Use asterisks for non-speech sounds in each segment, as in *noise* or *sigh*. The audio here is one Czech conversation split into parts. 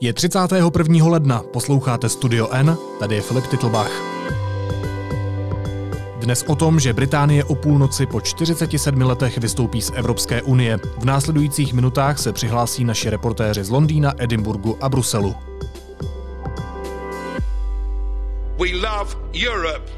Je 31. ledna, posloucháte Studio N, tady je Filip Titlbach. Dnes o tom, že Británie o půlnoci po 47 letech vystoupí z Evropské unie. V následujících minutách se přihlásí naši reportéři z Londýna, Edinburgu a Bruselu. We love Europe.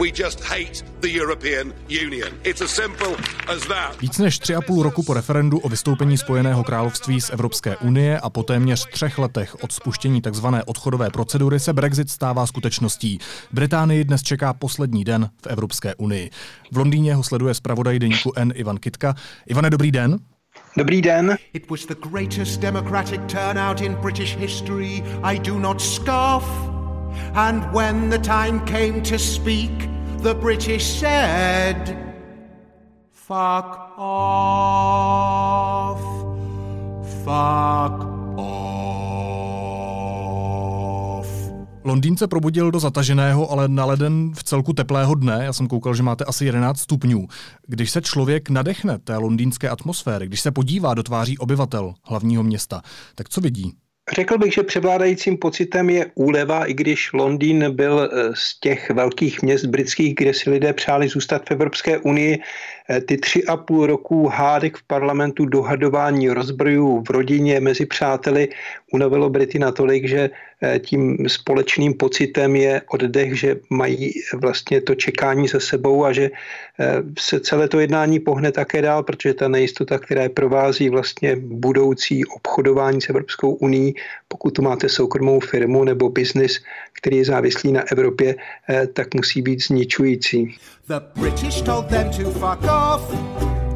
We just hate the European Union. It's as simple as that. Víc než tři a půl roku po referendu o vystoupení Spojeného království z Evropské unie a po téměř třech letech od spuštění tzv. odchodové procedury se Brexit stává skutečností. Británii dnes čeká poslední den v Evropské unii. V Londýně ho sleduje zpravodaj deníku N Ivan Kitka. Ivane, dobrý den. Dobrý den. It was the greatest democratic turnout in British history. I do not scoff. And when the time came to speak, the British said, Fuck off. Fuck off. Londýnce probudil do zataženého, ale na leden v celku teplého dne. Já jsem koukal, že máte asi 11 stupňů. Když se člověk nadechne té londýnské atmosféry, když se podívá do tváří obyvatel hlavního města, tak co vidí? Řekl bych, že převládajícím pocitem je úleva, i když Londýn byl eh, z těch velkých měst britských, kde si lidé přáli zůstat v Evropské unii, eh, ty tři a půl roku hádek v parlamentu, dohadování rozbrojů v rodině, mezi přáteli unavilo Brity natolik, že tím společným pocitem je oddech, že mají vlastně to čekání za sebou a že eh, se celé to jednání pohne také dál, protože ta nejistota, která je provází vlastně budoucí obchodování s Evropskou uní, pokud tu máte soukromou firmu nebo biznis, který je závislý na Evropě, eh, tak musí být zničující. The British told them to fuck off.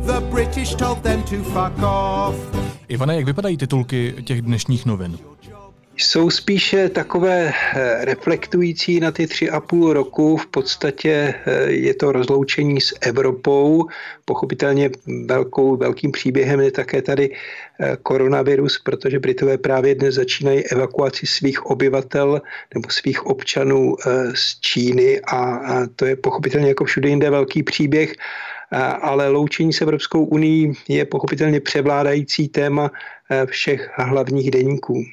The British told them to fuck off. Ivane, jak vypadají titulky těch dnešních novin? Jsou spíše takové eh, reflektující na ty tři a půl roku. V podstatě eh, je to rozloučení s Evropou. Pochopitelně velkou, velkým příběhem je také tady eh, koronavirus, protože Britové právě dnes začínají evakuaci svých obyvatel nebo svých občanů z Číny a to je pochopitelně jako všude jinde velký příběh ale loučení s Evropskou unii je pochopitelně převládající téma všech hlavních deníků.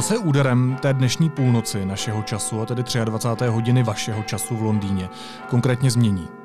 Co se úderem té dnešní půlnoci našeho času, a tedy 23. hodiny vašeho času v Londýně, konkrétně změní?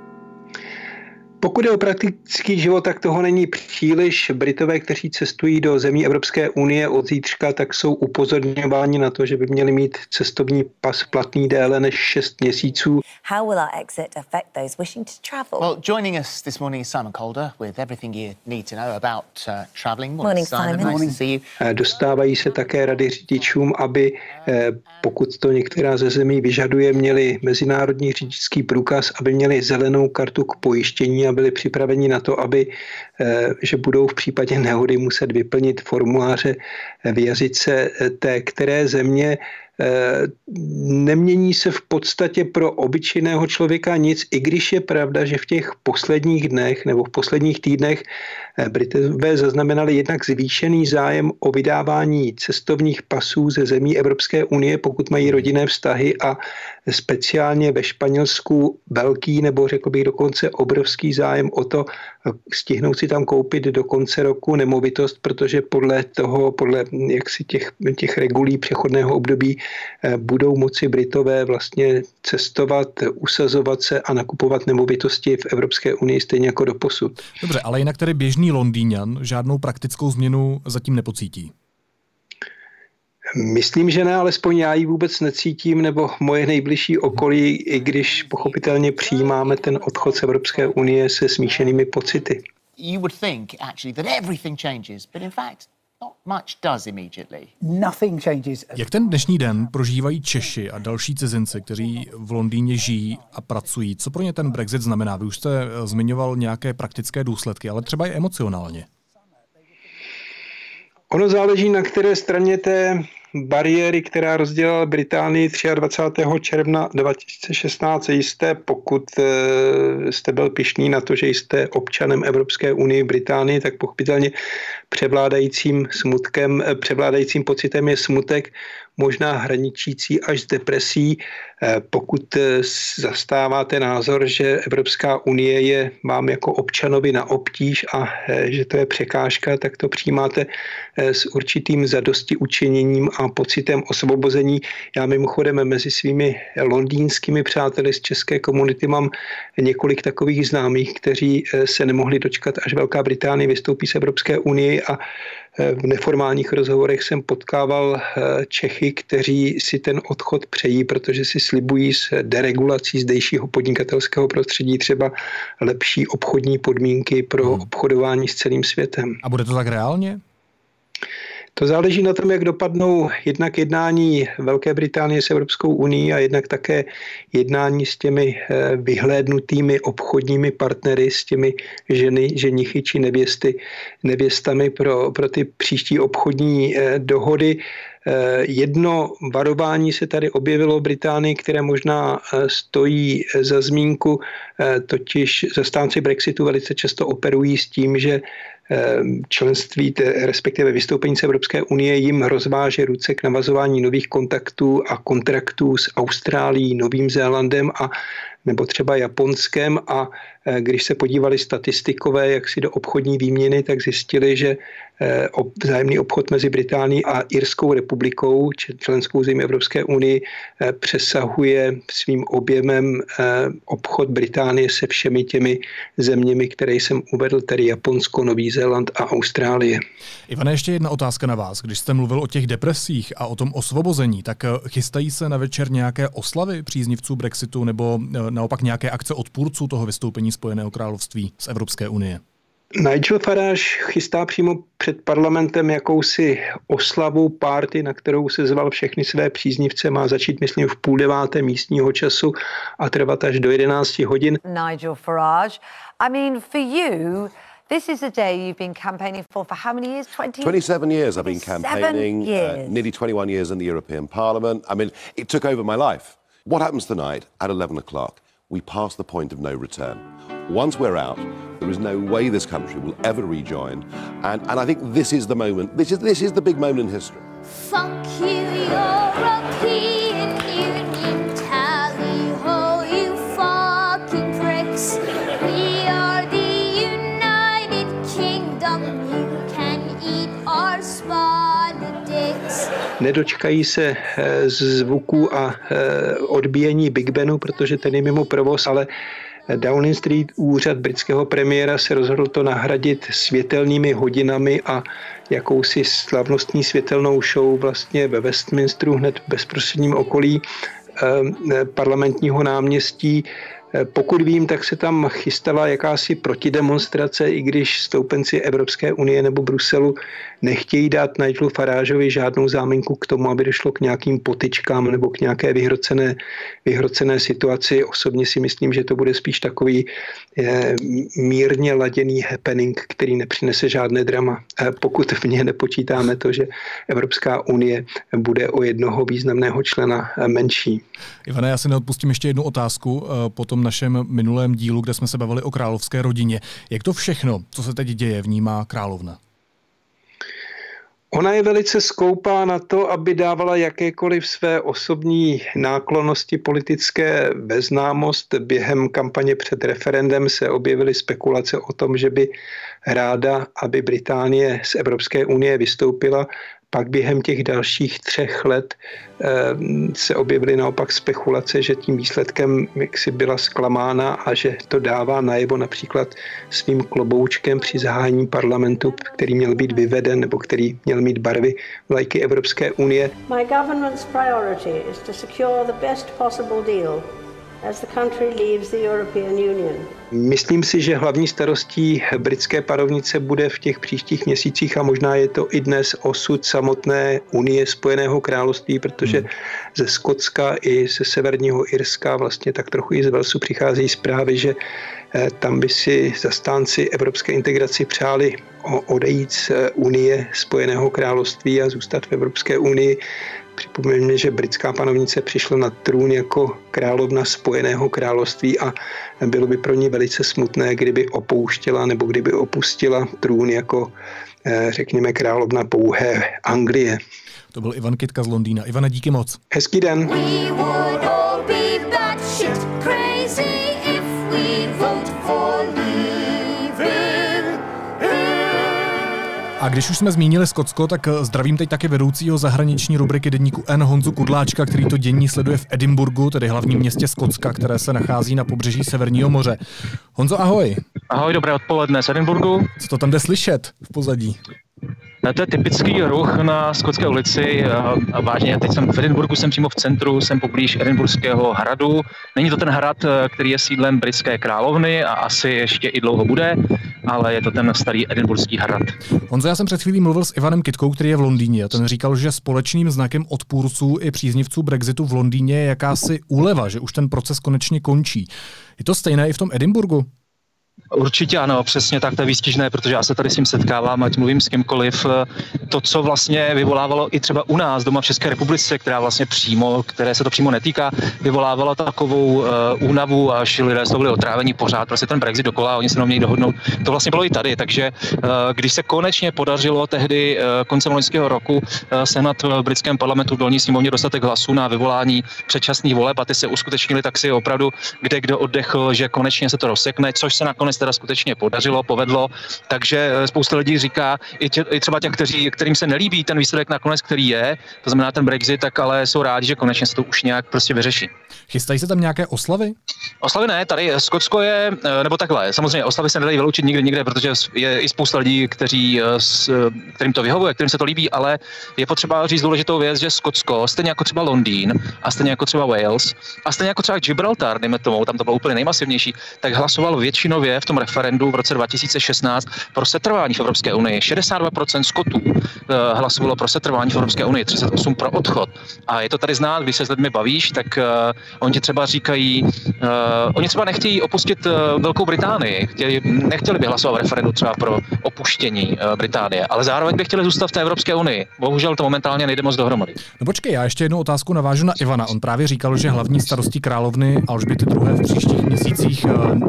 Pokud je o praktický život, tak toho není příliš. Britové, kteří cestují do zemí Evropské unie od zítřka, tak jsou upozorňováni na to, že by měli mít cestovní pas platný déle než 6 měsíců. How will our exit affect those wishing to travel? Well, joining us this morning is Simon Calder with everything you need to know about uh, traveling. Morning, Simon. Simon. Nice to see you. Eh, dostávají se také rady řidičům, aby eh, pokud to některá ze zemí vyžaduje, měli mezinárodní řidičský průkaz, aby měli zelenou kartu k pojištění, byli připraveni na to, aby, eh, že budou v případě nehody muset vyplnit formuláře v jazyce té které země Eh, nemění se v podstatě pro obyčejného člověka nic, i když je pravda, že v těch posledních dnech nebo v posledních týdnech eh, Britové zaznamenali jednak zvýšený zájem o vydávání cestovních pasů ze zemí Evropské unie, pokud mají rodinné vztahy a speciálně ve Španělsku velký nebo řekl bych dokonce obrovský zájem o to stihnout si tam koupit do konce roku nemovitost, protože podle toho, podle jaksi těch, těch regulí přechodného období Eh, budou moci Britové vlastně cestovat, usazovat se a nakupovat nemovitosti v Evropské unii stejně jako do posud. Dobře, ale jinak tedy běžný Londýňan žádnou praktickou změnu zatím nepocítí. Myslím, že ne, alespoň já ji vůbec necítím, nebo moje nejbližší okolí, i když pochopitelně přijímáme ten odchod z Evropské unie se smíšenými pocity. You would think actually that everything changes, but in fact jak ten dnešní den prožívají Češi a další cizinci, kteří v Londýně žijí a pracují? Co pro ně ten Brexit znamená? Vy už jste eh, zmiňoval nějaké praktické důsledky, ale třeba i emocionálně. Ono záleží, na které straně té bariéry, která rozdělila Británii 23. června 2016, jisté, pokud eh, jste byl pišný na to, že jste občanem Evropské unie Británii, tak pochopitelně převládajícím smutkem, eh, převládajícím pocitem je smutek. Možná hraničící až s depresí, eh, pokud eh, zastáváte názor, že Evropská unie je vám jako občanovi na obtíž a že to je překážka, tak to přijímáte s určitým zadosti učiněním a pocitem osvobození. Já mimochodem mezi svými londýnskými přáteli z české komunity mám několik takových známých, kteří se nemohli dočkat, až Velká Británie vystoupí z Evropské unie a v neformálních rozhovorech jsem potkával eh, Čechy, kteří si ten odchod přejí, protože si slibují s deregulací zdejšího podnikatelského prostředí třeba lepší obchodní podmínky pro hmm. obchodování s celým světem. A bude to tak reálně? To záleží na tom, jak dopadnou jednak jednání Velké Británie s Evropskou unii a jednak také jednání s těmi eh, vyhlédnutými obchodními partnery, s těmi ženy, ženichy či nevěsty, nevěstami pro, pro ty příští obchodní eh, dohody. Eh, jedno varování se tady objevilo v Británii, které možná stojí za zmínku, totiž zastánci Brexitu velice často operují s tím, že členství, respektive vystoupení z Evropské unie jim rozváže ruce k navazování nových kontaktů a kontraktů s Austrálií, Novým Zélandem a nebo třeba Japonskem a e, když se podívali statistikové jak si do obchodní výměny, tak zjistili, že e, vzájemný obchod mezi Británií a Irskou republikou, členskou zemí Evropské unii, e, přesahuje svým objemem obchod Británie se všemi těmi zeměmi, které jsem uvedl, tedy Japonsko, Nový Zéland a Austrálie. Ivane, ještě jedna otázka na vás. Když jste mluvil o těch depresích a o tom osvobození, tak chystají se na večer nějaké oslavy příznivců Brexitu nebo naopak nějaké akce odpůrců toho vystoupení Spojeného království z Evropské unie? Nigel Farage chystá přímo před parlamentem jakousi oslavu párty, na kterou se zval všechny své příznivce. Má začít, myslím, v půl deváté místního času a trvat až do 11 hodin. Nigel Farage, I mean, for you, This is a day you've been campaigning for for how many years? 20? 27 years I've been campaigning. Uh, years. Uh, nearly 21 years in the European Parliament. I mean, it took over my life. What happens tonight at 11 o'clock? We pass the point of no return. Once we're out, there is no way this country will ever rejoin. And, and I think this is the moment, this is, this is the big moment in history. You, Nedočkají se eh, zvuků a eh, odbíjení Big Benu, protože ten je mimo provoz, ale Downing Street, úřad britského premiéra, se rozhodl to nahradit světelnými hodinami a jakousi slavnostní světelnou show vlastně ve Westminsteru hned v bezprostředním okolí eh, parlamentního náměstí. Eh, pokud vím, tak se tam chystala jakási protidemonstrace, i když stoupenci Evropské unie nebo Bruselu nechtějí dát Nigelu Farážovi žádnou záminku k tomu, aby došlo k nějakým potičkám nebo k nějaké vyhrocené, vyhrocené situaci. Osobně si myslím, že to bude spíš takový je, eh, mírně laděný happening, který nepřinese žádné drama. Eh, pokud v ně nepočítáme to, že Evropská unie bude o jednoho významného člena menší. Ivane, já si neodpustím ještě jednu otázku. Potom našem minulém dílu, kde jsme se bavili o královské rodině. Jak to všechno, co se teď děje, vnímá královna? Ona je velice skoupá na to, aby dávala jakékoliv své osobní náklonosti politické beznámost. Během kampaně před referendem se objevily spekulace o tom, že by ráda, aby Británie z Evropské unie vystoupila. Pak během těch dalších třech let eh, se objevily naopak spekulace, že tím výsledkem si byla zklamána a že to dává najevo například svým kloboučkem při zahájení parlamentu, který měl být vyveden nebo který měl mít barvy vlajky Evropské unie. My government's priority is to secure the best possible deal as the country leaves the European Union. Myslím si, že hlavní starostí britské parovnice bude v těch příštích měsících a možná je to i dnes osud samotné Unie Spojeného království, protože hmm. ze Skotska i ze severního Irska vlastně tak trochu i z Velsu přicházejí zprávy, že eh, tam by si zastánci evropské integraci přáli odejít z eh, Unie Spojeného království a zůstat v Evropské unii Připomeňme, že britská panovnice přišla na trůn jako královna Spojeného království a bylo by pro ní velice smutné, kdyby opouštěla nebo kdyby opustila trůn jako, eh, řekněme, královna pouhé Anglie. To byl Ivan Kitka z Londýna. Ivana, díky moc. Hezký den. A když už jsme zmínili Skotsko, tak eh, zdravím teď taky vedoucího zahraniční rubriky deníku N Honzu Kudláčka, který to dění sleduje v Edinburgu, tedy hlavním městě Skotska, které se nachází na pobřeží Severního moře. Honzo, ahoj. Ahoj, dobré odpoledne z Edinburgu. Co to tam jde slyšet v pozadí? To je typický ruch na Skotské ulici. Vážně, teď jsem v Edinburgu, jsem přímo v centru, jsem poblíž Edinburského hradu. Není to ten hrad, eh, který je sídlem britské královny a asi ještě i dlouho bude, ale je to ten starý edinburský hrad. Honzo, já jsem před chvílí mluvil s Ivanem Kitkou, který je v Londýně. Ten říkal, že společným znakem odpůrců i příznivců Brexitu v Londýně je jakási úleva, že už ten proces konečně končí. Je to stejné i v tom Edinburgu? Určitě ano, přesně tak, to je výstižné, protože já se tady s tím setkávám, ať mluvím s kýmkoliv. To, co vlastně vyvolávalo i třeba u nás doma v České republice, která vlastně přímo, které se to přímo netýká, vyvolávalo takovou uh, únavu, až lidé jsou byli otrávení pořád, prostě ten Brexit dokola oni se měli dohodnout. To vlastně bylo i tady, takže uh, když se konečně podařilo tehdy uh, koncem loňského roku uh, senat v britském parlamentu v dolní sněmovně dostatek hlasů na vyvolání předčasných voleb a ty se uskutečnili, tak si opravdu kde kdo oddechl, že konečně se to rozsekne, což se nakonec nakonec teda skutečně podařilo, povedlo, takže eh, spousta lidí říká, i, tě, i třeba těch, kteří, kterým se nelíbí ten výsledek nakonec, který je, to znamená ten Brexit, tak ale jsou rádi, že konečně se to už nějak prostě vyřeší. Chystají se tam nějaké oslavy? Oslavy ne, tady Skotsko je, eh, nebo takhle, samozřejmě oslavy se nedají vyloučit nikde, nikde, protože je i spousta lidí, kteří, eh, kterým to vyhovuje, kterým se to líbí, ale je potřeba říct důležitou věc, že Skotsko, stejně jako třeba Londýn a stejně jako třeba Wales a stejně jako třeba Gibraltar, dejme tomu, tam to bylo úplně nejmasivnější, tak hlasoval většinově v tom referendu v roce 2016 pro setrvání v Evropské unii. 62% Skotů eh, hlasovalo pro setrvání v Evropské unii, 38 pro odchod. A je to tady znát, když se s lidmi bavíš, tak uh, oni ti třeba říkají, uh, oni třeba nechtějí opustit Velkou Británii, chtěli, nechtěli by hlasovat v referendu třeba pro opuštění Británie, ale zároveň by chtěli zůstat v té Evropské unii. Bohužel to momentálně nejde moc dohromady. No počkej, já ještě jednu otázku navážu na Ivana. On právě říkal, že hlavní starostí královny Alžběty druhé v příštích měsících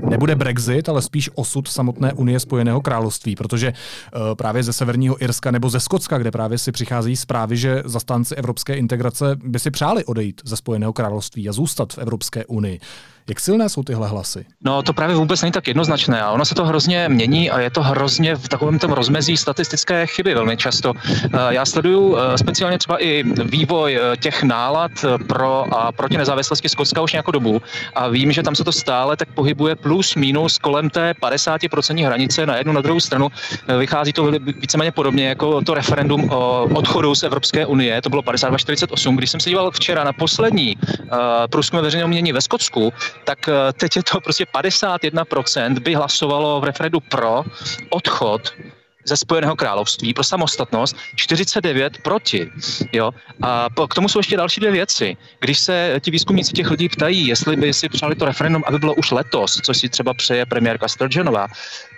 nebude Brexit, ale spíš osud samotné Unie Spojeného království, protože uh, právě ze Severního Irska nebo ze Skotska, kde právě si přicházejí zprávy, že zastánci evropské integrace by si přáli odejít ze Spojeného království a zůstat v Evropské unii. Jak silné jsou tyhle hlasy? No to právě vůbec není tak jednoznačné a ono se to hrozně mění a je to hrozně v takovém tom rozmezí statistické chyby velmi často. Eh, já sleduju eh, speciálně třeba i vývoj eh, těch nálad pro a proti nezávislosti Skotska už nějakou dobu a vím, že tam se to stále tak pohybuje plus minus kolem té 50% hranice na jednu na druhou stranu. Vychází to víceméně podobně jako to referendum o odchodu z Evropské unie, to bylo 52-48. Když jsem se díval včera na poslední průzkum veřejného mění ve Skotsku, tak eh, teď je to prostě 51% by hlasovalo v referendu pro odchod ze Spojeného království pro samostatnost, 49 proti. Jo? A k tomu jsou ještě další dvě věci. Když se ti výzkumníci těch lidí ptají, jestli by si přáli to referendum, aby bylo už letos, což si třeba přeje premiérka Sturgeonová,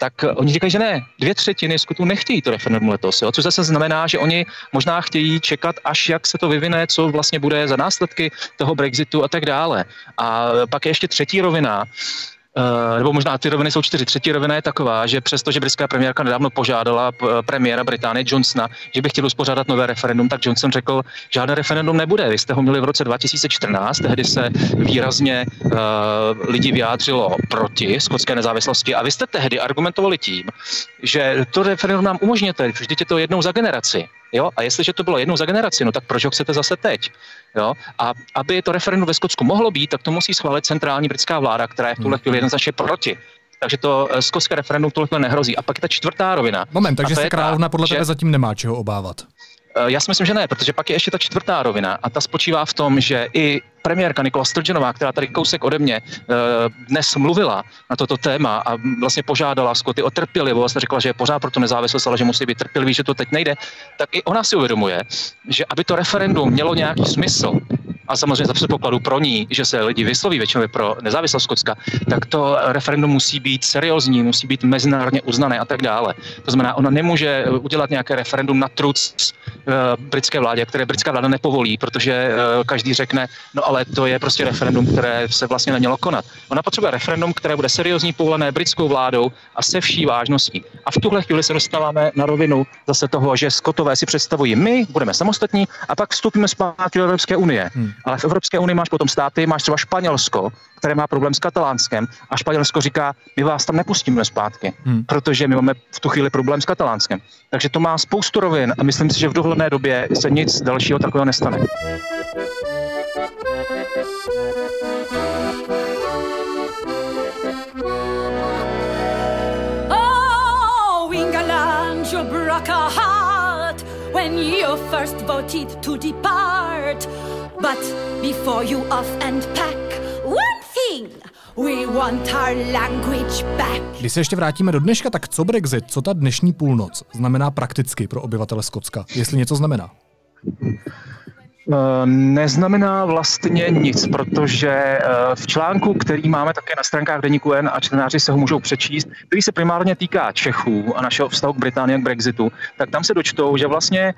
tak oni říkají, že ne. Dvě třetiny skutů nechtějí to referendum letos. Jo? Což zase znamená, že oni možná chtějí čekat, až jak se to vyvine, co vlastně bude za následky toho Brexitu a tak dále. A pak je ještě třetí rovina, nebo možná ty roviny jsou čtyři. Třetí rovina je taková, že přesto, že britská premiérka nedávno požádala uh, premiéra Británie Johnsona, že by chtěl uspořádat nové referendum, tak Johnson řekl, žádné referendum nebude. Vy jste ho měli v roce 2014, tehdy se výrazně uh, lidi vyjádřilo proti skotské nezávislosti a vy jste tehdy argumentovali tím, že to referendum nám umožněte, vždyť je to jednou za generaci. Jo? A jestliže to bylo jednou za generaci, no tak proč ho chcete zase teď? Jo? A aby to referendum ve Skotsku mohlo být, tak to musí schválit centrální britská vláda, která je v tuhle hmm. chvíli jednoznačně proti. Takže to eh, skotské referendum v tuhle nehrozí. A pak je ta čtvrtá rovina. Moment, takže se královna podle že... tebe zatím nemá čeho obávat. Eh, já si myslím, že ne, protože pak je ještě ta čtvrtá rovina a ta spočívá v tom, že i premiérka Nikola Sturgeonová, která tady kousek ode mě eh, dnes mluvila na toto téma a vlastně požádala Skoty o trpělivost, řekla, že je pořád pro to nezávislost, ale že musí být trpělivý, že to teď nejde, tak i ona si uvědomuje, že aby to referendum mělo nějaký smysl, a samozřejmě za předpokladu pro ní, že se lidi vysloví většinou pro nezávislost Skotska, tak to referendum musí být seriózní, musí být mezinárodně uznané a tak dále. To znamená, ona nemůže udělat nějaké referendum na truc uh, britské vládě, které britská vláda nepovolí, protože uh, každý řekne, no ale to je prostě referendum, které se vlastně nemělo konat. Ona potřebuje referendum, které bude seriózní, povolené britskou vládou a se vší vážností. A v tuhle chvíli se dostáváme na rovinu zase toho, že Skotové si představují, my budeme samostatní a pak vstupíme zpátky do Evropské unie. Hmm. Ale v Evropské unii máš potom státy, máš třeba Španělsko, které má problém s katalánskem a Španělsko říká, my vás tam nepustíme zpátky, hmm. protože my máme v tu chvíli problém s katalánskem. Takže to má spoustu rovin a myslím si, že v dohledné době se nic dalšího takového nestane. When you first voted to depart. But before you off and pack, one thing. We want our language back. Když se ještě vrátíme do dneška, tak co Brexit, co ta dnešní půlnoc znamená prakticky pro obyvatele Skotska, jestli něco znamená? Eh, neznamená vlastně nic, protože eh, v článku, který máme také na stránkách Deníku N a čtenáři se ho můžou přečíst, který se primárně týká Čechů a našeho vztahu k Británii a k Brexitu, tak tam se dočtou, že vlastně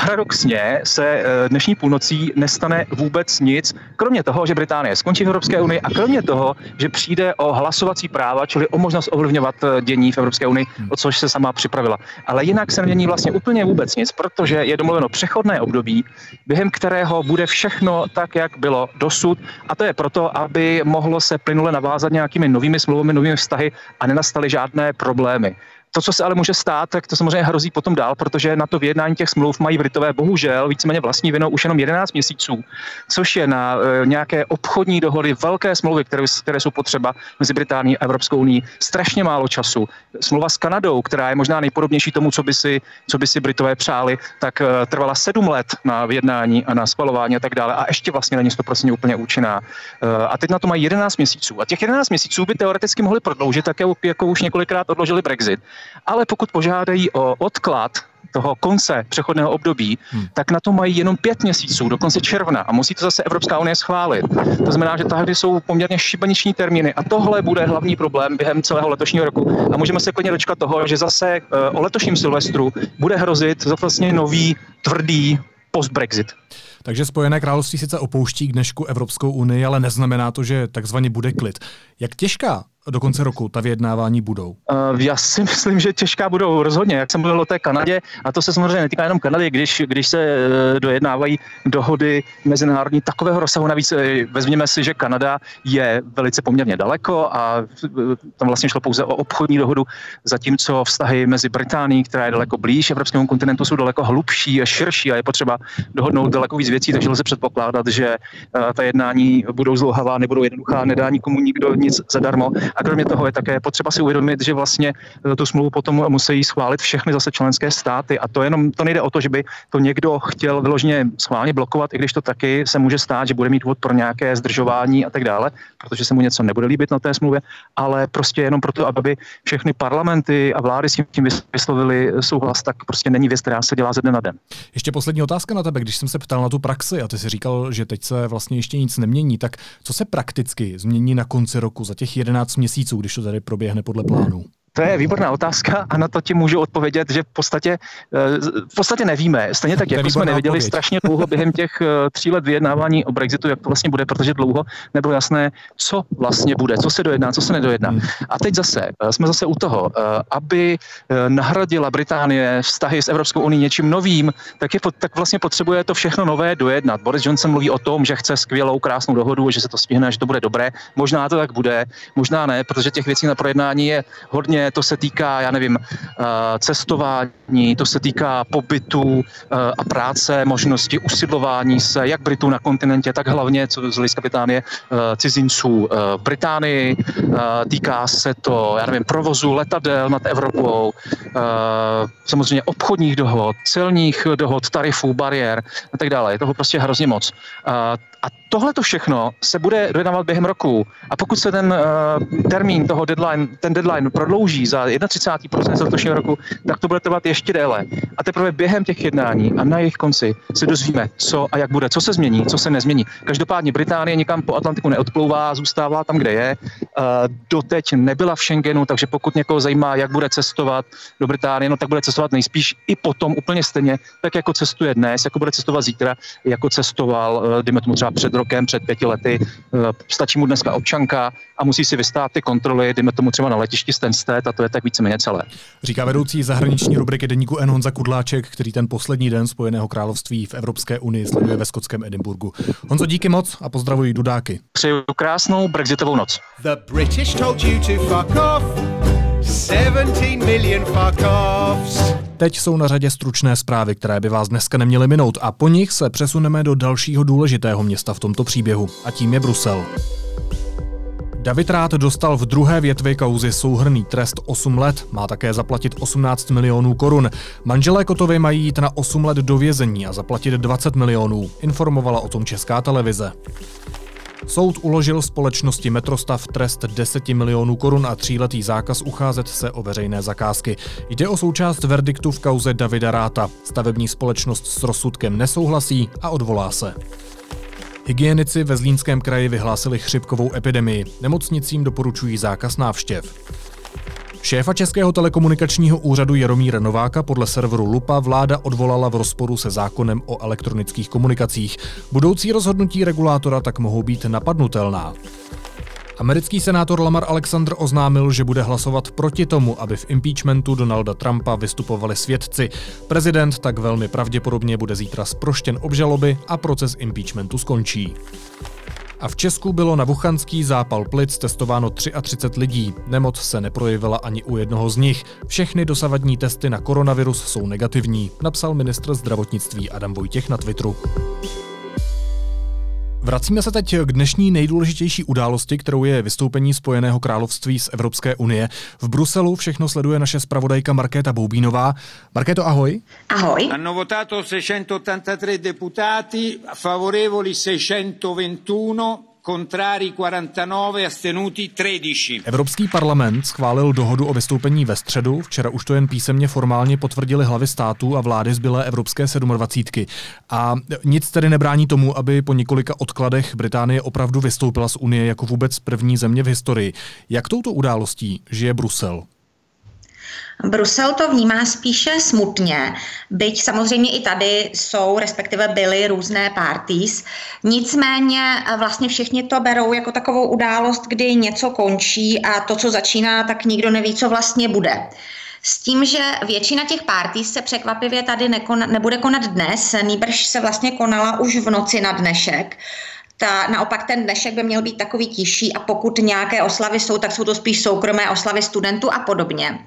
paradoxně se eh, dnešní půlnocí nestane vůbec nic, kromě toho, že Británie skončí v Evropské unii a kromě toho, že přijde o hlasovací práva, čili o možnost ovlivňovat dění v Evropské unii, o což se sama připravila. Ale jinak se nemění vlastně úplně vůbec nic, protože je domluveno přechodné období, během které kterého bude všechno tak, jak bylo dosud. A to je proto, aby mohlo se plynule navázat nějakými novými smlouvami, novými vztahy a nenastaly žádné problémy. To, co se ale může stát, tak to samozřejmě hrozí potom dál, protože na to vyjednání těch smluv mají Britové bohužel víceméně vlastní vinou už jenom 11 měsíců, což je na e, nějaké obchodní dohody, velké smlouvy, které, které jsou potřeba mezi Británií a Evropskou unii, strašně málo času. Smlouva s Kanadou, která je možná nejpodobnější tomu, co by si, co by si Britové přáli, tak e, trvala 7 let na vyjednání a na spalování a tak dále a ještě vlastně není 100% úplně účinná. E, a teď na to mají 11 měsíců. A těch 11 měsíců by teoreticky mohli prodloužit, tak jako už několikrát odložili Brexit ale pokud požádají o odklad toho konce přechodného období, hmm. tak na to mají jenom pět měsíců, do konce června a musí to zase Evropská unie schválit. To znamená, že tady jsou poměrně šibeniční termíny a tohle bude hlavní problém během celého letošního roku. A můžeme se klidně dočkat toho, že zase uh, o letošním Silvestru bude hrozit vlastně nový tvrdý post-Brexit. Takže Spojené království sice opouští k dnešku Evropskou unii, ale neznamená to, že takzvaně bude klid. Jak těžká do konce roku ta vyjednávání budou? Uh, já si *laughs* myslím, že těžká budou rozhodně. Jak jsem mluvil o té Kanadě, a to se samozřejmě netýká jenom Kanady, když, když se uh, dojednávají dohody mezinárodní takového rozsahu. Navíc uh, vezměme si, že Kanada je velice poměrně daleko a tam vlastně šlo pouze o obchodní dohodu, zatímco vztahy mezi Británií, která je daleko blíž evropskému kontinentu, jsou daleko hlubší a širší a je potřeba dohodnout daleko víc věcí, takže lze předpokládat, že ta jednání budou zlouhavá, nebudou jednoduchá, nedá nikomu nikdo nic zadarmo a kromě toho je také potřeba si uvědomit, že vlastně eh, tu smlouvu potom musí schválit všechny zase členské státy. A to jenom to nejde o to, že by to někdo chtěl vyloženě schválně blokovat, i když to taky se může stát, že bude mít důvod pro nějaké zdržování a tak dále, protože se mu něco nebude líbit na té smlouvě, ale prostě jenom proto, aby všechny parlamenty a vlády s tím vyslovili souhlas, tak prostě není věc, která se dělá ze dne na den. Ještě poslední otázka na tebe, když jsem se ptal na tu praxi a ty si říkal, že teď se vlastně ještě nic nemění, tak co se prakticky změní na konci roku za těch 11 měsíců, když to tady proběhne podle plánu? To je výborná otázka a na to ti můžu odpovědět, že v podstatě, eh, v podstatě nevíme. Stejně tak, jako jsme neviděli odpověď. strašně dlouho během těch eh, tří let vyjednávání o Brexitu, jak to vlastně bude, protože dlouho nebylo jasné, co vlastně bude, co se dojedná, co se nedojedná. Hmm. A teď zase, eh, jsme zase u toho, aby nahradila Británie vztahy s Evropskou unii něčím novým, tak, je, tak vlastně potřebuje to všechno nové dojednat. Boris Johnson mluví o tom, že chce skvělou, krásnou dohodu, že se to stihne, že to bude dobré. Možná to tak bude, možná ne, protože těch věcí na projednání je hodně to se týká, já nevím, eh, cestování, to se týká pobytu eh, a práce, možnosti usidlování se, jak Britů na kontinentě, tak hlavně, co z hlediska Británie, eh, cizinců Británii. Týká se to, já nevím, provozu letadel nad Evropou, samozřejmě obchodních dohod, celních dohod, tarifů, bariér a tak dále. Je toho prostě hrozně moc. A tohle to všechno se bude dojednávat během roku. A pokud se ten uh, termín toho deadline, ten deadline prodlouží za 31. prosince letošního roku, tak to bude trvat ještě déle. A teprve během těch jednání a na jejich konci se dozvíme, co a jak bude, co se změní, co se nezmění. Každopádně Británie nikam po Atlantiku neodplouvá, zůstává tam, kde je. Uh, doteď nebyla v Schengenu, takže pokud někoho zajímá, jak bude cestovat do Británie, no tak bude cestovat nejspíš i potom úplně stejně, tak jako cestuje dnes, jako bude cestovat zítra, jako cestoval, uh, dejme tomu třeba před rokem, před pěti lety. Uh, stačí mu dneska občanka a musí si vystát ty kontroly, dejme tomu třeba na letišti Stansted a to je tak víceméně celé. Říká vedoucí zahraniční rubriky deníku N. Honza Kudláček, který ten poslední den Spojeného království v Evropské unii sleduje ve skotském Edinburgu. Honzo, díky moc a pozdravuji dudáky. Přeju krásnou brexitovou noc. The British told you to fuck off. 17 million fuck offs. Teď jsou na řadě stručné zprávy, které by vás dneska neměly minout a po nich se přesuneme do dalšího důležitého města v tomto příběhu a tím je Brusel. David Rád dostal v druhé větvi kauzy souhrný trest 8 let, má také zaplatit 18 milionů korun. Manželé Kotovi mají jít na 8 let do vězení a zaplatit 20 milionů, informovala o tom Česká televize. Soud uložil společnosti Metrostav trest 10 milionů korun a tříletý zákaz ucházet se o veřejné zakázky. Jde o součást verdiktu v kauze Davida Ráta. Stavební společnost s rozsudkem nesouhlasí a odvolá se. Hygienici ve Zlínském kraji vyhlásili chřipkovou epidemii. Nemocnicím doporučují zákaz návštěv. Šéfa Českého telekomunikačního úřadu Jaromíra Nováka podle serveru Lupa vláda odvolala v rozporu se zákonem o elektronických komunikacích. Budoucí rozhodnutí regulátora tak mohou být napadnutelná. Americký senátor Lamar Alexander oznámil, že bude hlasovat proti tomu, aby v impeachmentu Donalda Trumpa vystupovali svědci. Prezident tak velmi pravděpodobně bude zítra sproštěn obžaloby a proces impeachmentu skončí. A v Česku bylo na vuchanský zápal plic testováno 33 lidí. Nemoc se neprojevila ani u jednoho z nich. Všechny dosavadní testy na koronavirus jsou negativní, napsal ministr zdravotnictví Adam Vojtěch na Twitteru. Vracíme se teď k dnešní nejdůležitější události, kterou je vystoupení Spojeného království z Evropské unie. V Bruselu všechno sleduje naše zpravodajka Markéta Boubínová. Markéto, ahoj. Ahoj. Hanno votato 683 deputati, favorevoli 621, Contrari 49, astenuti 13. Evropský parlament schválil dohodu o vystoupení ve středu. Včera už to jen písemně formálně potvrdili hlavy států a vlády zbylé Evropské 27. A nic tedy nebrání tomu, aby po několika odkladech Británie opravdu vystoupila z Unie jako vůbec první země v historii. Jak touto událostí žije Brusel? Brusel to vnímá spíše smutně, byť samozřejmě i tady jsou, respektive byly různé parties. Nicméně eh, vlastně všichni to berou jako takovou událost, kdy něco končí a to, co začíná, tak nikdo neví, co vlastně bude. S tím, že většina těch pártí se překvapivě tady nekona, nebude konat dnes, nýbrž se vlastně konala už v noci na dnešek. Ta, naopak ten dnešek by měl být takový tižší a pokud nějaké oslavy jsou, tak jsou to spíš soukromé oslavy studentů a podobně.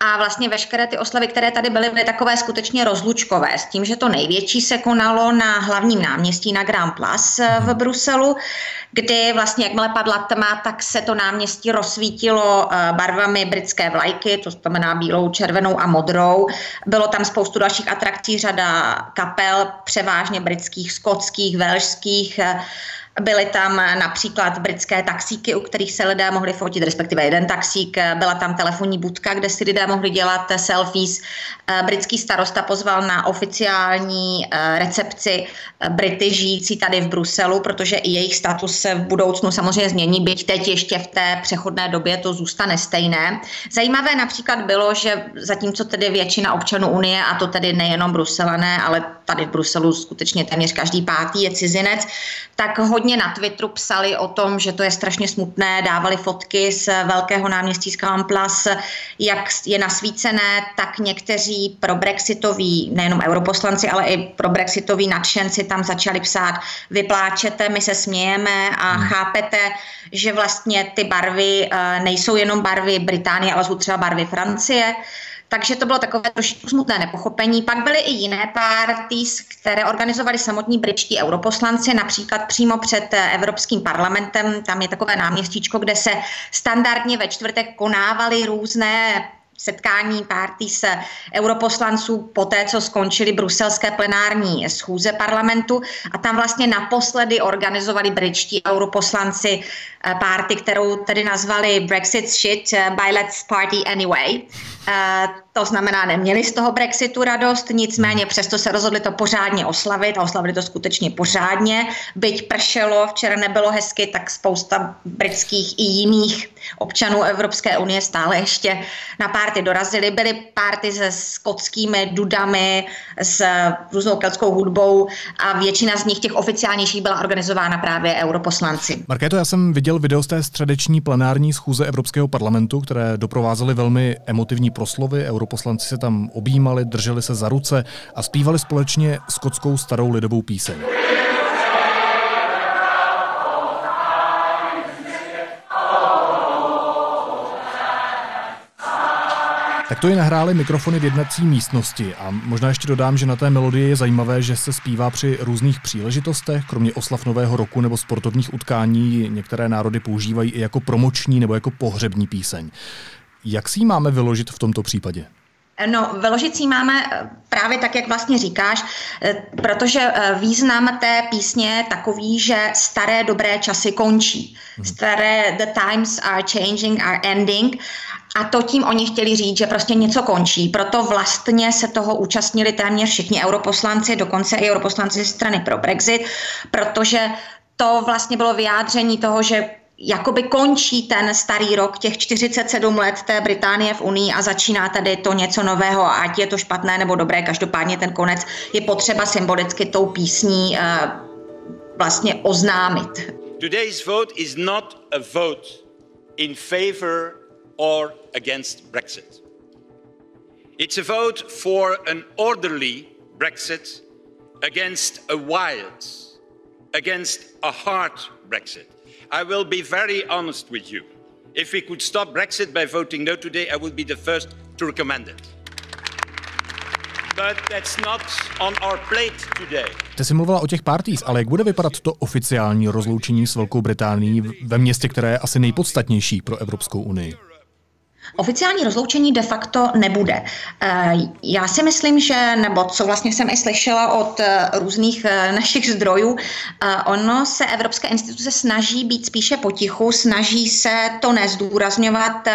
A vlastně veškeré ty oslavy, které tady byly, byly takové skutečně rozlučkové, s tím, že to největší se konalo na hlavním náměstí na Grand Place v mhm. Bruselu, kdy vlastně jakmile padla tma, tak se to náměstí rozsvítilo eh, barvami britské vlajky, to znamená bílou, červenou a modrou. Bylo tam spoustu dalších atrakcí, řada kapel, převážně britských, skotských, velšských, Byly tam například britské taxíky, u kterých se lidé mohli fotit, respektive jeden taxík. Byla tam telefonní budka, kde si lidé mohli dělat selfies. Britský starosta pozval na oficiální eh, recepci Brity žijící tady v Bruselu, protože i jejich status se v budoucnu samozřejmě změní, byť teď ještě v té přechodné době to zůstane stejné. Zajímavé například bylo, že zatímco tedy většina občanů Unie, a to tedy nejenom Bruselané, ale tady v Bruselu skutečně téměř každý pátý je cizinec, tak hodně na Twitteru psali o tom, že to je strašně smutné, dávali fotky z velkého náměstí z Plus, jak je nasvícené, tak někteří pro brexitoví, nejenom europoslanci, ale i pro brexitoví nadšenci tam začali psát, vypláčete, my se smějeme a hmm. chápete, že vlastně ty barvy eh, nejsou jenom barvy Británie, ale jsou třeba barvy Francie. Takže to bylo takové trošku smutné nepochopení. Pak byly i jiné parties, které organizovali samotní britští europoslanci, například přímo před Evropským parlamentem. Tam je takové náměstíčko, kde se standardně ve čtvrtek konávaly různé setkání párty se europoslanců po té, co skončily bruselské plenární schůze parlamentu a tam vlastně naposledy organizovali britští europoslanci eh, párty, kterou tedy nazvali Brexit shit eh, by let's party anyway. To znamená, neměli z toho Brexitu radost, nicméně přesto se rozhodli to pořádně oslavit a oslavili to skutečně pořádně. Byť pršelo, včera nebylo hezky, tak spousta britských i jiných občanů Evropské unie stále ještě na párty dorazili. Byly párty se skotskými dudami, s různou keltskou hudbou a většina z nich, těch oficiálnějších, byla organizována právě europoslanci. Markéto, já jsem viděl video z té středeční plenární schůze Evropského parlamentu, které doprovázely velmi emotivní proslovy. Europoslanci se tam objímali, drželi se za ruce a zpívali společně skotskou starou lidovou píseň. Tak to je nahráli mikrofony v jednací místnosti a možná ještě dodám, že na té melodii je zajímavé, že se zpívá při různých příležitostech, kromě oslav Nového roku nebo sportovních utkání, některé národy používají i jako promoční nebo jako pohřební píseň. Jak si ji máme vyložit v tomto případě? No, vyložit si máme eh, právě tak, jak vlastně říkáš, eh, protože eh, význam té písně je takový, že staré dobré časy končí. Mhm. Staré the times are changing, are ending a to tím oni chtěli říct, že prostě něco končí. Proto vlastně se toho účastnili téměř všichni europoslanci, dokonce i europoslanci ze strany pro Brexit, protože to vlastně bylo vyjádření toho, že jakoby končí ten starý rok, těch 47 let té Británie v Unii a začíná tady to něco nového, ať je to špatné nebo dobré, každopádně ten konec je potřeba symbolicky tou písní uh, vlastně oznámit. Today's vote is not a vote in favor or against Brexit. It's a vote for an orderly Brexit against a wild, against a hard Brexit. I will be very honest with you. If we could stop Brexit by voting no today, I would be the first to recommend it. But that's not on our plate today. Ty jsi mluvila o těch parties, ale jak bude vypadat to oficiální rozloučení s Velkou Británií ve městě, které je asi nejpodstatnější pro Evropskou unii? Oficiální rozloučení de facto nebude. Eh, já si myslím, že, nebo co vlastně jsem i slyšela od eh, různých eh, *laughs* našich zdrojů, ono se evropské instituce snaží být spíše potichu, snaží se to nezdůrazňovat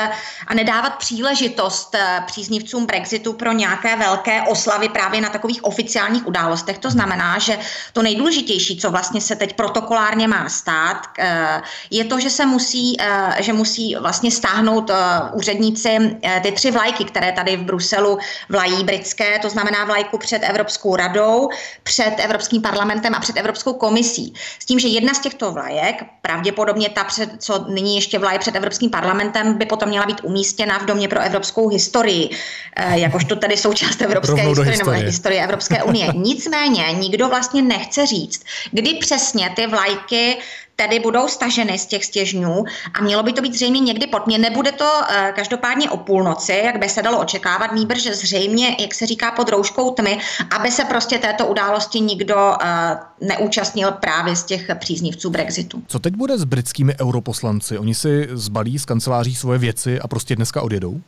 a nedávat příležitost příznivcům Brexitu pro nějaké velké oslavy právě na takových oficiálních událostech. To znamená, že to nejdůležitější, co vlastně se teď protokolárně má stát, je to, že se musí, že musí vlastně stáhnout úřední úředníci eh, ty tři vlajky, které tady v Bruselu vlají britské, to znamená vlajku před Evropskou radou, před Evropským parlamentem a před Evropskou komisí. S tím, že jedna z těchto vlajek, pravděpodobně ta, před, co nyní ještě vlaje před Evropským parlamentem, by potom měla být umístěna v Domě pro evropskou historii, eh, jakožto tady součást evropské historie, historie nebo historie Evropské unie. *laughs* Nicméně nikdo vlastně nechce říct, kdy přesně ty vlajky tedy budou staženy z těch stěžňů a mělo by to být zřejmě někdy pod mě. Nebude to uh, každopádně o půlnoci, jak by se dalo očekávat, nýbrž zřejmě, jak se říká, pod rouškou tmy, aby se prostě této události nikdo uh, neúčastnil právě z těch příznivců Brexitu. Co teď bude s britskými europoslanci? Oni si zbalí z kanceláří svoje věci a prostě dneska odjedou?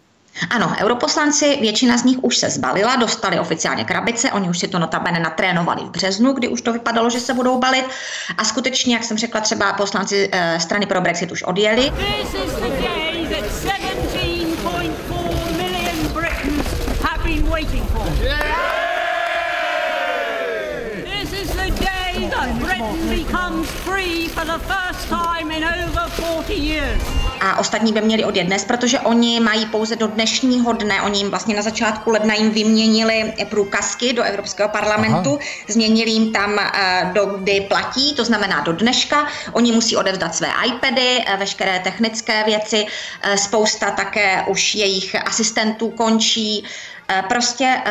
Ano, europoslanci, většina z nich už se zbalila, dostali oficiálně krabice, oni už si to notabene natrénovali v březnu, kdy už to vypadalo, že se budou balit. A skutečně, jak jsem řekla, třeba poslanci e, strany pro Brexit už odjeli. Britain becomes free for the first time in over 40 years a ostatní by měli odjet dnes, protože oni mají pouze do dnešního dne, oni jim vlastně na začátku ledna jim vyměnili průkazky do Evropského parlamentu, Aha. změnili jim tam, eh, do kdy platí, to znamená do dneška. Oni musí odevzdat své iPady, eh, veškeré technické věci, eh, spousta také už jejich asistentů končí, prostě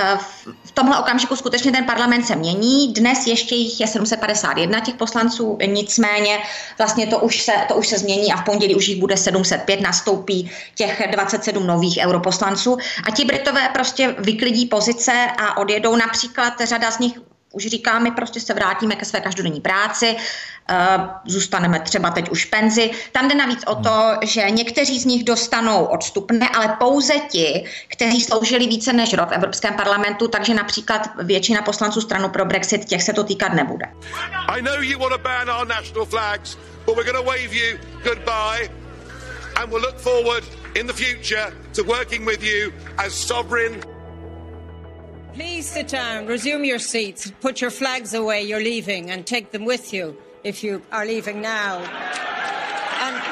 v tomhle okamžiku skutečně ten parlament se mění. Dnes ještě jich je 751 těch poslanců, nicméně vlastně to už se, to už se změní a v pondělí už jich bude 705, nastoupí těch 27 nových europoslanců a ti Britové prostě vyklidí pozice a odjedou například řada z nich už říká, my prostě se vrátíme ke své každodenní práci, uh, zůstaneme třeba teď už penzi. Tam jde navíc o to, že někteří z nich dostanou odstupné, ale pouze ti, kteří sloužili více než rok v Evropském parlamentu, takže například většina poslanců stranu pro Brexit, těch se to týkat nebude. I know you want to ban our national flags, but we're going to wave you goodbye and we'll look forward in the future to working with you as sovereign Please sit down, resume your seats, put your flags away, you're leaving, and take them with you if you are leaving now. And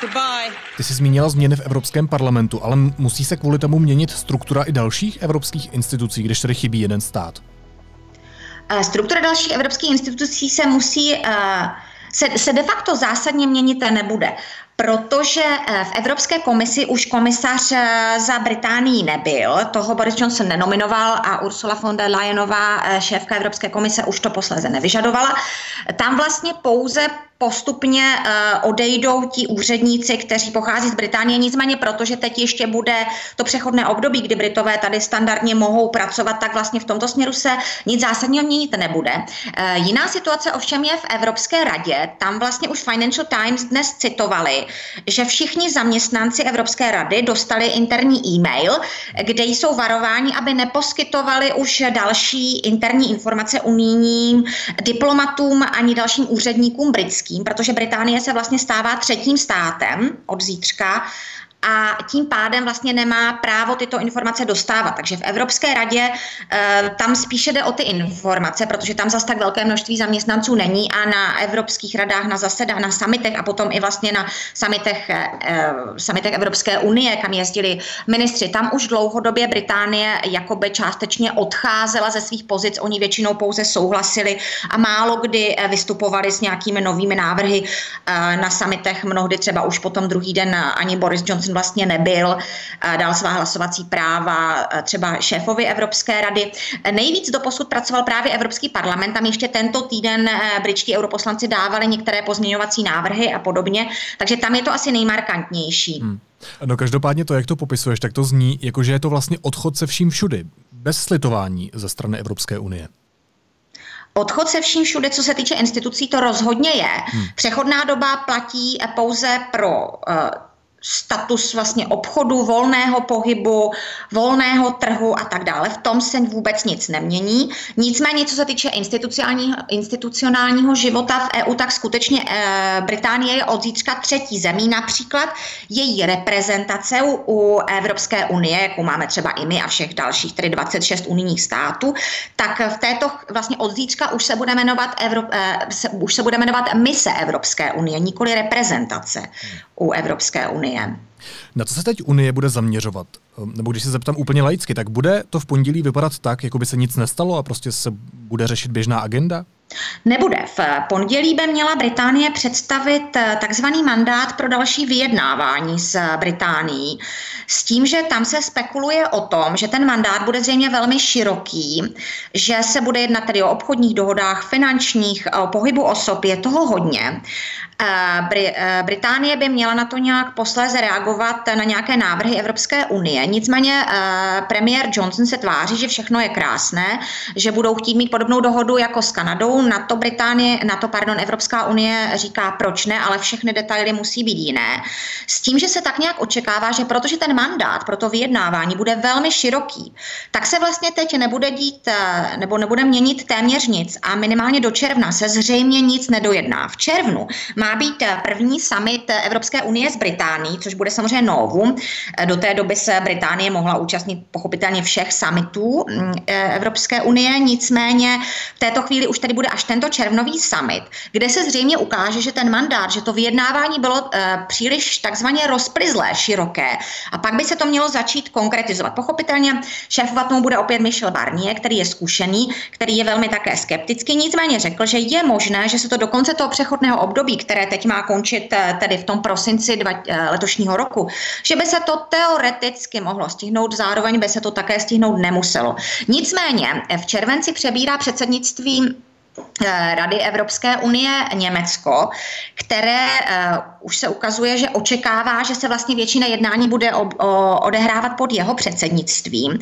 Goodbye. Ty jsi zmínila změny v Evropském parlamentu, ale musí se kvůli tomu měnit struktura i dalších evropských institucí, když tady chybí jeden stát? Eh, struktura dalších evropských institucí se musí uh, se, se de facto zásadně měnit nebude protože eh, v Evropské komisi už komisař eh, za Británii nebyl, toho Boris Johnson nenominoval a Ursula von der Leyenová, eh, šéfka Evropské komise, už to posléze nevyžadovala. Tam vlastně pouze postupně uh, odejdou ti úředníci, kteří pochází z Británie, nicméně protože teď ještě bude to přechodné období, kdy Britové tady standardně mohou pracovat, tak vlastně v tomto směru se nic zásadního měnit nebude. Uh, jiná situace ovšem je v Evropské radě. Tam vlastně už Financial Times dnes citovali, že všichni zaměstnanci Evropské rady dostali interní e-mail, kde jsou varováni, aby neposkytovali už další interní informace unijním diplomatům ani dalším úředníkům britským britským, protože Británie se vlastně stává třetím státem od zítřka a tím pádem vlastně nemá právo tyto informace dostávat. Takže v Evropské radě e, tam spíše jde o ty informace, protože tam zase tak velké množství zaměstnanců není a na evropských radách, na zasedách, na samitech a potom i vlastně na samitech, e, samitech Evropské unie, kam jezdili ministři. Tam už dlouhodobě Británie jakoby částečně odcházela ze svých pozic, oni většinou pouze souhlasili a málo kdy vystupovali s nějakými novými návrhy na samitech, mnohdy třeba už potom druhý den ani Boris Johnson vlastně nebyl, dal svá hlasovací práva třeba šéfovi Evropské rady. Nejvíc do posud pracoval právě Evropský parlament, tam ještě tento týden e, britští europoslanci dávali některé pozměňovací návrhy a podobně, takže tam je to asi nejmarkantnější. Hmm. No každopádně to, jak to popisuješ, tak to zní, jako že je to vlastně odchod se vším všudy, bez slitování ze strany Evropské unie. Odchod se vším všude, co se týče institucí, to rozhodně je. Hmm. Přechodná doba platí pouze pro uh, status vlastně obchodu, volného pohybu, volného trhu a tak dále. V tom se vůbec nic nemění. Nicméně, co se týče institucionálního, institucionálního života v EU, tak skutečně e, Británie je od zítřka třetí zemí. Například její reprezentace u, u Evropské unie, jako máme třeba i my a všech dalších, tedy 26 unijních států, tak v této vlastně od zítřka už se bude jmenovat, Evro, e, se, už se bude jmenovat mise Evropské unie, nikoli reprezentace u Evropské unie. Na co se teď Unie bude zaměřovat? Nebo když se zeptám úplně laicky, tak bude to v pondělí vypadat tak, jako by se nic nestalo a prostě se bude řešit běžná agenda? Nebude. V pondělí by měla Británie představit eh, takzvaný mandát pro další vyjednávání s Británií. S tím, že tam se spekuluje o tom, že ten mandát bude zřejmě velmi široký, že se bude jednat tedy o obchodních dohodách, finančních, o pohybu osob, je toho hodně. Eh, eh, Británie by měla na to nějak posléze reagovat na nějaké návrhy Evropské unie. Nicméně premiér Johnson se tváří, že všechno je krásné, že budou chtít mít podobnou dohodu jako s Kanadou. Na to Británie, na to pardon, Evropská unie říká, proč ne, ale všechny detaily musí být jiné. S tím, že se tak nějak očekává, že protože ten mandát pro to vyjednávání bude velmi široký, tak se vlastně teď nebude dít nebo nebude měnit téměř nic a minimálně do června se zřejmě nic nedojedná. V červnu má být eh, první summit eh, Evropské unie s Británií, což bude samozřejmě novum. Eh, do té doby se Británie mohla účastnit pochopitelně všech summitů mm, Evropské unie, nicméně v této chvíli už tady bude až tento červnový summit, kde se zřejmě ukáže, že ten mandát, že to vyjednávání bylo příliš takzvaně rozpryzlé, široké a pak by se to mělo začít konkretizovat. Pochopitelně šéfovat tomu bude opět Michel Barnier, který je zkušený, který je velmi také skeptický, nicméně řekl, že je možné, že se to do konce toho přechodného období, které teď má končit eh, tedy v tom prosinci dva, eh, letošního roku, že by se to teoreticky mohlo stihnout, zároveň by se to také stihnout nemuselo. Nicméně v červenci přebírá předsednictví Rady Evropské unie Německo, které uh, už se ukazuje, že očekává, že se vlastně většina jednání bude o, o, odehrávat pod jeho předsednictvím,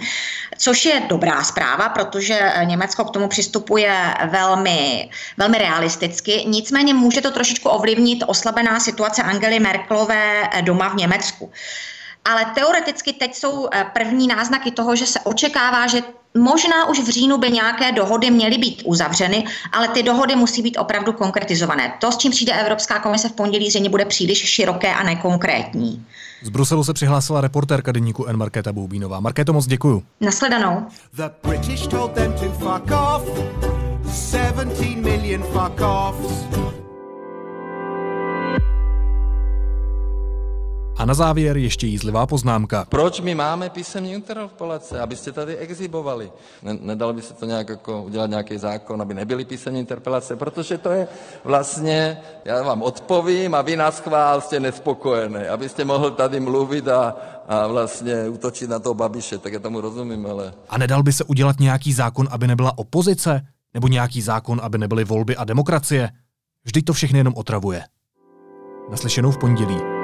což je dobrá zpráva, protože Německo k tomu přistupuje velmi, velmi realisticky. Nicméně může to trošičku ovlivnit oslabená situace Angely Merkelové doma v Německu. Ale teoreticky teď jsou první náznaky toho, že se očekává, že Možná už v říjnu by nějaké dohody měly být uzavřeny, ale ty dohody musí být opravdu konkretizované. To, s čím přijde Evropská komise v pondělí, zřejmě bude příliš široké a nekonkrétní. Z Bruselu se přihlásila reportérka deníku N. Markéta Boubínová. Markéto, moc děkuju. Nasledanou. The British told them to fuck off. 17 million fuck offs. A na závěr ještě jízlivá poznámka. Proč my máme písemní interpelace, abyste tady exhibovali? Nedalo by se to nějak jako udělat nějaký zákon, aby nebyly písemní interpelace, protože to je vlastně, já vám odpovím a vy nás chvál jste nespokojený, abyste mohl tady mluvit a, a vlastně útočit na toho Babiše, tak já tomu rozumím, ale... A nedal by se udělat nějaký zákon, aby nebyla opozice? Nebo nějaký zákon, aby nebyly volby a demokracie? Vždyť to všechny jenom otravuje. Naslyšenou v pondělí.